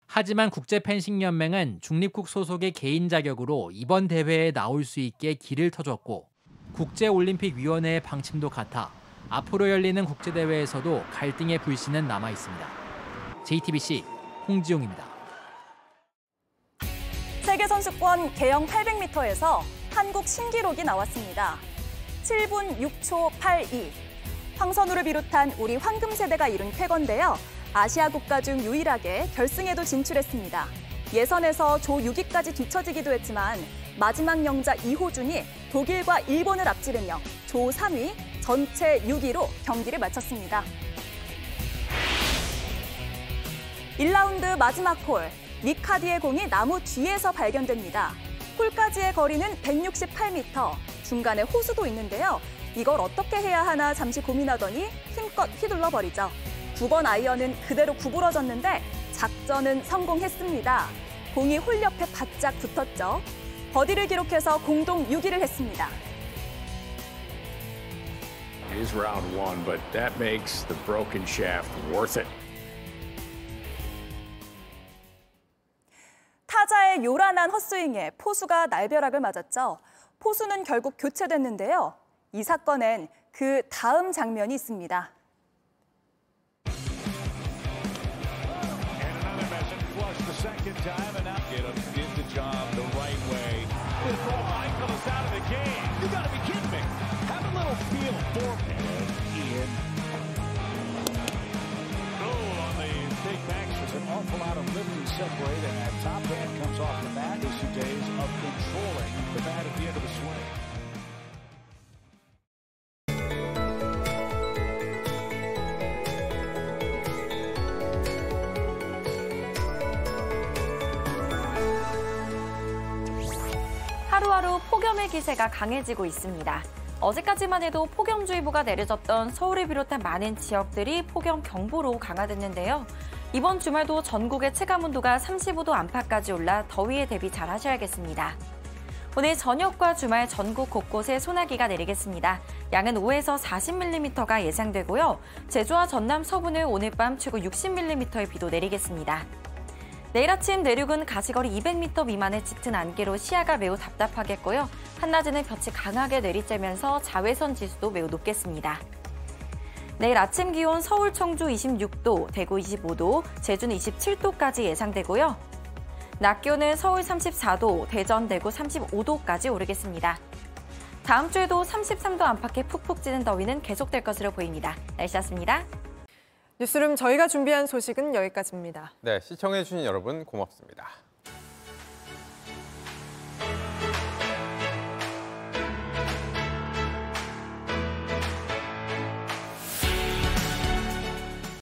하지만 국제 펜싱 연맹은 중립국 소속의 개인 자격으로 이번 대회에 나올 수 있게 길을 터줬고 국제 올림픽 위원회의 방침도 같아 앞으로 열리는 국제 대회에서도 갈등의 불씨는 남아 있습니다. JTBC 홍지용입니다. 세계 선수권 개영 800m에서 한국 신기록이 나왔습니다. 7분 6초 82. 황선우를 비롯한 우리 황금 세대가 이룬 쾌거인데요. 아시아 국가 중 유일하게 결승에도 진출했습니다. 예선에서 조 6위까지 뒤처지기도 했지만 마지막 영자 이호준이 독일과 일본을 앞지르며 조 3위, 전체 6위로 경기를 마쳤습니다. 1라운드 마지막 홀, 니카디의 공이 나무 뒤에서 발견됩니다. 홀까지의 거리는 168m, 중간에 호수도 있는데요. 이걸 어떻게 해야 하나 잠시 고민하더니 힘껏 휘둘러 버리죠. 두번 아이언은 그대로 구부러졌는데 작전은 성공했습니다. 공이 홀 옆에 바짝 붙었죠. 버디를 기록해서 공동 6위를 했습니다. Is round one, but that makes the broken shaft worth it. 타자의 요란한 헛스윙에 포수가 날벼락을 맞았죠. 포수는 결국 교체됐는데요. 이 사건엔 그 다음 장면이 있습니다. Oh, of controlling the bat at the end of the swing. 하루하루 폭염의 기세가 강해지고 있습니다. 어제까지만 해도 폭염주의보가 내려졌던 서울을 비롯한 많은 지역들이 폭염 경보로 강화됐는데요. 이번 주말도 전국의 체감 온도가 35도 안팎까지 올라 더위에 대비 잘 하셔야겠습니다. 오늘 저녁과 주말 전국 곳곳에 소나기가 내리겠습니다. 양은 5에서 40mm가 예상되고요. 제주와 전남 서부는 오늘 밤 최고 60mm의 비도 내리겠습니다. 내일 아침 내륙은 가시거리 200m 미만의 짙은 안개로 시야가 매우 답답하겠고요. 한낮에는 볕이 강하게 내리쬐면서 자외선 지수도 매우 높겠습니다. 내일 아침 기온 서울 청주 26도, 대구 25도, 제주는 27도까지 예상되고요. 낮 기온은 서울 34도, 대전, 대구 35도까지 오르겠습니다. 다음 주에도 33도 안팎의 푹푹 찌는 더위는 계속될 것으로 보입니다. 날씨였습니다. 뉴스룸 저희가 준비한 소식은 여기까지입니다. 네, 시청해주신 여러분 고맙습니다.